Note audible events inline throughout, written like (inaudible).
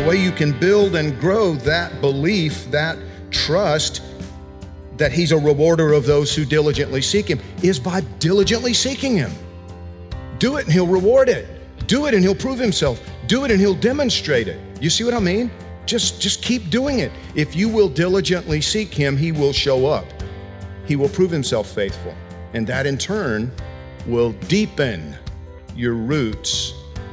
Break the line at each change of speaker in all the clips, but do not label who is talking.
The
way you can build and grow that belief, that trust that He's a rewarder of those who diligently seek Him is by diligently seeking Him. Do it and He'll reward it. Do it and He'll prove Himself. Do it and He'll demonstrate it. You see what I mean? Just, just keep doing it. If you will diligently seek Him, He will show up. He will prove Himself faithful. And that in turn will deepen your roots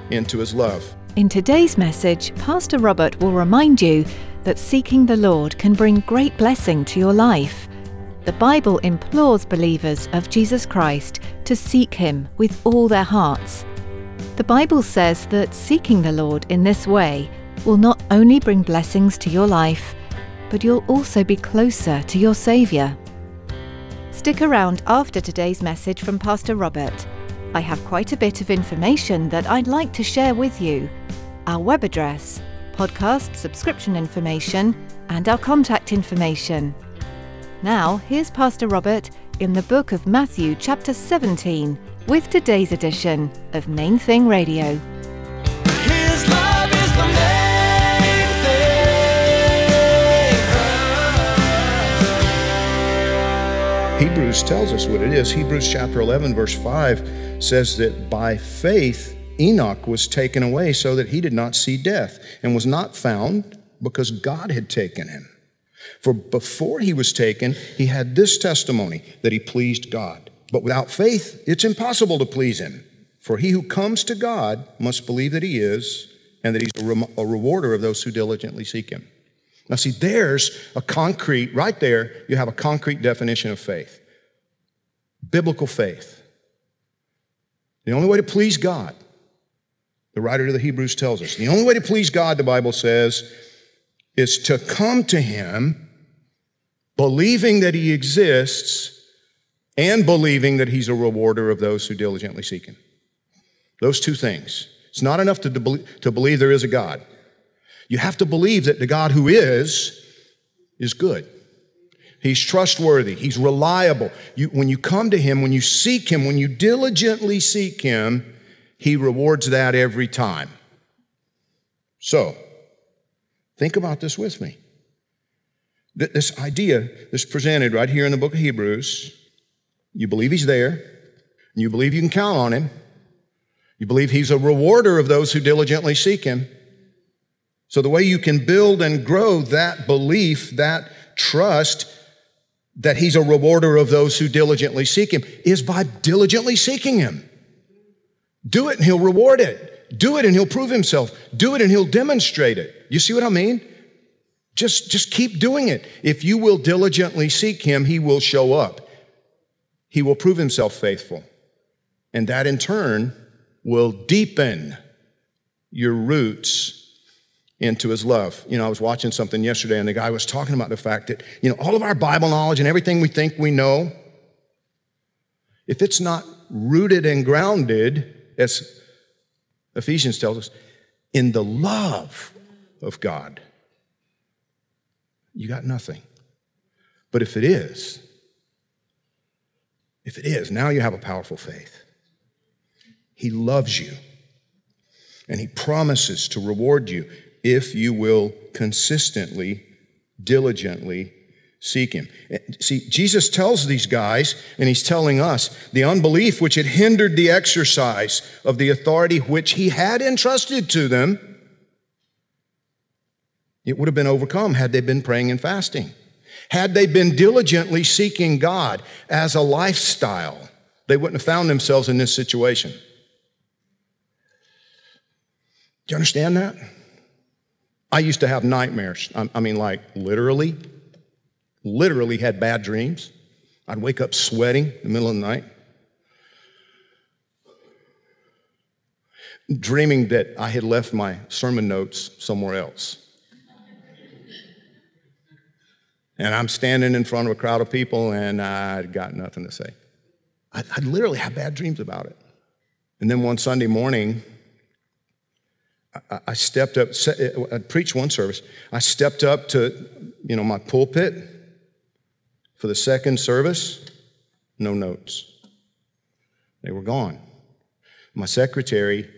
into His love.
In today's message, Pastor Robert will remind you that seeking the Lord can bring great blessing to your life. The Bible implores believers of Jesus Christ to seek Him with all their hearts. The Bible says that seeking the Lord in this way will not only bring blessings to your life, but you'll also be closer to your Saviour. Stick around after today's message from Pastor Robert. I have quite a bit of information that I'd like to share with you. Our web address, podcast subscription information, and our contact information. Now, here's Pastor Robert in the book of Matthew, chapter 17, with today's edition of Main Thing Radio.
Hebrews tells us what it is. Hebrews chapter 11, verse 5 says that by faith Enoch was taken away so that he did not see death and was not found because God had taken him. For before he was taken, he had this testimony that he pleased God. But without faith, it's impossible to please him. For he who comes to God must believe that he is and that he's a, rem- a rewarder of those who diligently seek him. Now, see, there's a concrete, right there, you have a concrete definition of faith biblical faith. The only way to please God, the writer to the Hebrews tells us, the only way to please God, the Bible says, is to come to Him believing that He exists and believing that He's a rewarder of those who diligently seek Him. Those two things. It's not enough to, de- to believe there is a God. You have to believe that the God who is, is good. He's trustworthy. He's reliable. You, when you come to Him, when you seek Him, when you diligently seek Him, He rewards that every time. So, think about this with me. Th- This idea that's presented right here in the book of Hebrews, you believe He's there, you believe you can count on Him, you believe He's a rewarder of those who diligently seek Him. So, the way you can build and grow that belief, that trust, that He's a rewarder of those who diligently seek Him is by diligently seeking Him. Do it and He'll reward it. Do it and He'll prove Himself. Do it and He'll demonstrate it. You see what I mean? Just, just keep doing it. If you will diligently seek Him, He will show up. He will prove Himself faithful. And that in turn will deepen your roots into his love. You know, I was watching something yesterday and the guy was talking about the fact that, you know, all of our Bible knowledge and everything we think we know, if it's not rooted and grounded, as Ephesians tells us, in the love of God, you got nothing. But if it is, if it is, now you have a powerful faith. He loves you and he promises to reward you if you will consistently, diligently seek him. Eh, see, Jesus tells these guys, and he's telling us, the unbelief which had hindered the exercise of the authority which he had entrusted to them, it would have been overcome had they been praying and fasting. Had they been diligently seeking God as a lifestyle, they wouldn't have found themselves in this situation. Do you understand that? I used to have nightmares. I, I mean, like literally, literally had bad dreams. I'd wake up sweating in the middle of the night. Dreaming that I had left my sermon notes somewhere else. And I'm standing in front of a crowd of people and I'd got nothing to say. I'd, I'd literally have bad dreams about it. And then one Sunday morning, I, stepped up, eh, I preached one service. I stepped up to, you know, my pulpit for the second service, no notes. They were gone. My secretary,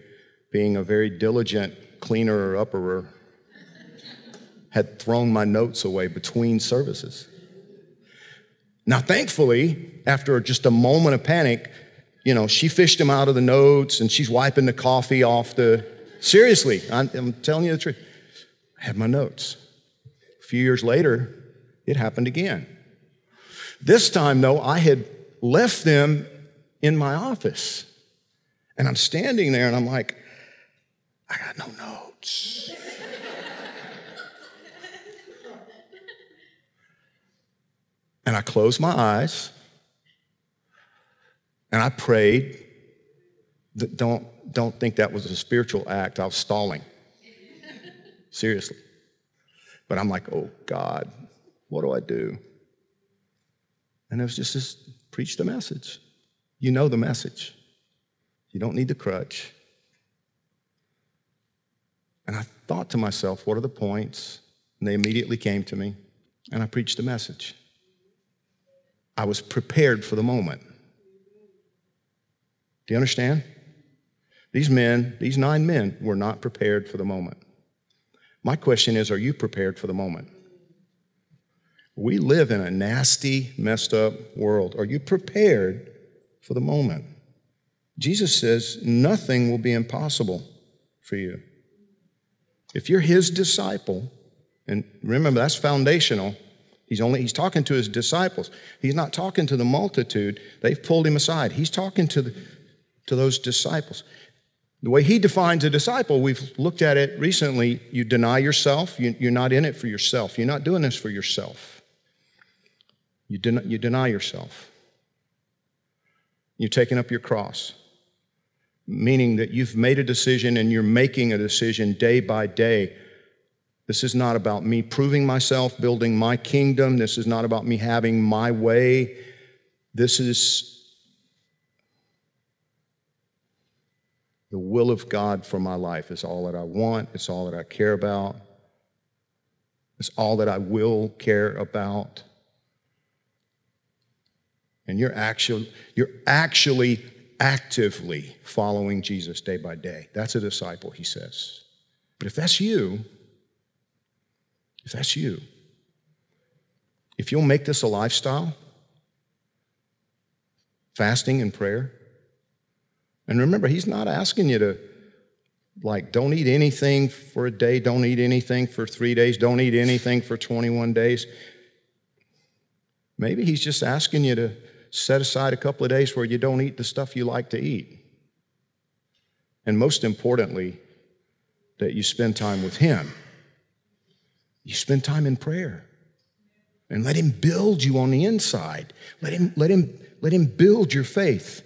being a very diligent cleaner or upperer, had thrown my notes away between services. Now, thankfully, after just a moment of panic, you know, she fished them out of the notes and she's wiping the coffee off the. Seriously, I'm, I'm telling you the truth. I had my notes. A few years later, it happened again. This time, though, I had left them in my office. And I'm standing there and I'm like, I got no notes. (laughs) and I closed my eyes and I prayed. That don't, don't think that was a spiritual act. I was stalling. Seriously. But I'm like, oh God, what do I do? And it was just this preach the message. You know the message. You don't need the crutch. And I thought to myself, what are the points? And they immediately came to me, and I preached the message. I was prepared for the moment. Do you understand? These men, these nine men, were not prepared for the moment. My question is are you prepared for the moment? We live in a nasty, messed up world. Are you prepared for the moment? Jesus says nothing will be impossible for you. If you're his disciple, and remember that's foundational, he's only he's talking to his disciples. He's not talking to the multitude. They've pulled him aside. He's talking to the, to those disciples. The way he defines a disciple, we've looked at it recently. You deny yourself. You, you're not in it for yourself. You're not doing this for yourself. You, den- you deny yourself. You're taking up your cross, meaning that you've made a decision and you're making a decision day by day. This is not about me proving myself, building my kingdom. This is not about me having my way. This is the will of God for my life. is all that I want, it's all that I care about, it's all that I will care about and you're actually you're actually actively following Jesus day by day. That's a disciple, he says. But if that's you, if that's you, if you'll make this a lifestyle, fasting and prayer, and remember, he's not asking you to, like, don't eat anything for a day, don't eat anything for three days, don't eat anything for 21 days. Maybe he's just asking you to set aside a couple of days where you don't eat the stuff you like to eat. And most importantly, that you spend time with Him. You spend time in prayer. And let Him build you on the inside. Let Him, let Him, let him build your faith.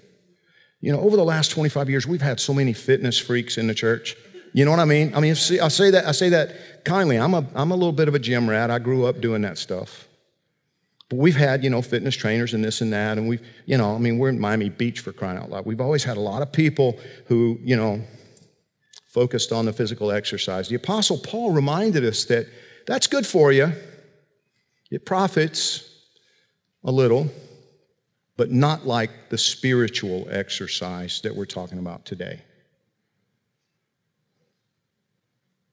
You know, over the last 25 years, we've had so many fitness freaks in the church. You know what I mean? I mean, I say that, I say that kindly. I'm a, I'm a little bit of a gym rat. I grew up doing that stuff. But we've had, you know, fitness trainers and this and that, and we've, you know, I mean, we're in Miami Beach for crying out loud. We've always had a lot of people who, you know, focused on the physical exercise. The Apostle Paul reminded us that that's good for you, it profits a little, but not like the spiritual exercise that we're talking about today.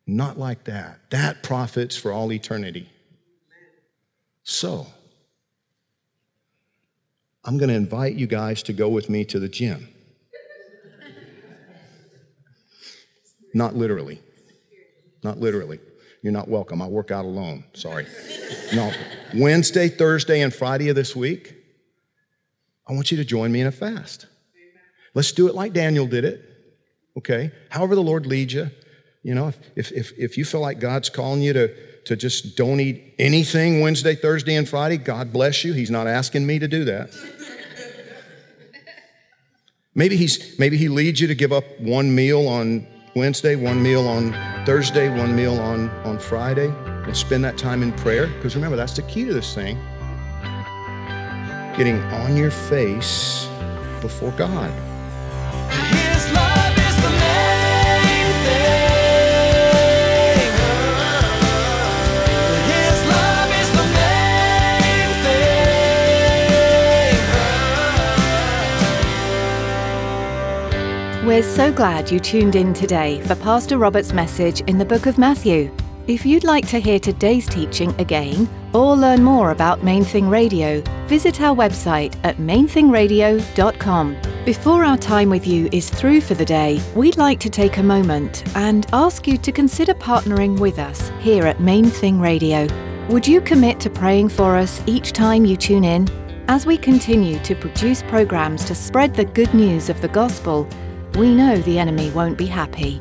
Not like that. That profits for all eternity. So, I'm going to invite you guys to go with me to the gym. Not literally. Not literally. You're not welcome. I work out alone. Sorry. No. Wednesday, Thursday, and Friday of this week, I want you to join me in a fast. Let's do it like Daniel did it. Okay? However, the Lord leads you. You know, if, if, if, if you feel like God's calling you to, to just don't eat anything Wednesday, Thursday, and Friday, God bless you. He's not asking me to do that. (laughs) maybe, he's, maybe He leads you to give up one meal on Wednesday, one meal on Thursday, one meal on, on Friday, and spend that time in prayer. Because remember, that's the key to this thing getting on your face before God.
His love is the main thing. His love is the main thing.
We're so glad you tuned in today for Pastor Robert's message in the book of Matthew. If you'd like to hear today's teaching again or learn more about Main Thing Radio, visit our website at mainthingradio.com. Before our time with you is through for the day, we'd like to take a moment and ask you to consider partnering with us here at Main Thing Radio. Would you commit to praying for us each time you tune in? As we continue to produce programs to spread the good news of the gospel, we know the enemy won't be happy.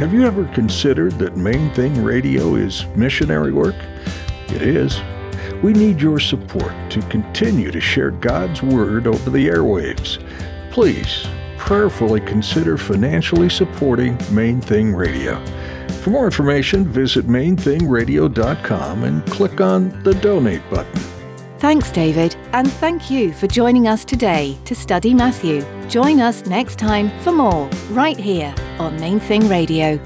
Have you ever considered that Main Thing Radio is missionary work? It is. We need your support to continue to share God's Word over the airwaves. Please prayerfully consider financially supporting Main Thing Radio. For more information, visit mainthingradio.com and click on the donate button.
Thanks, David, and thank you for joining us today to study Matthew. Join us next time for more, right here on Main Thing Radio.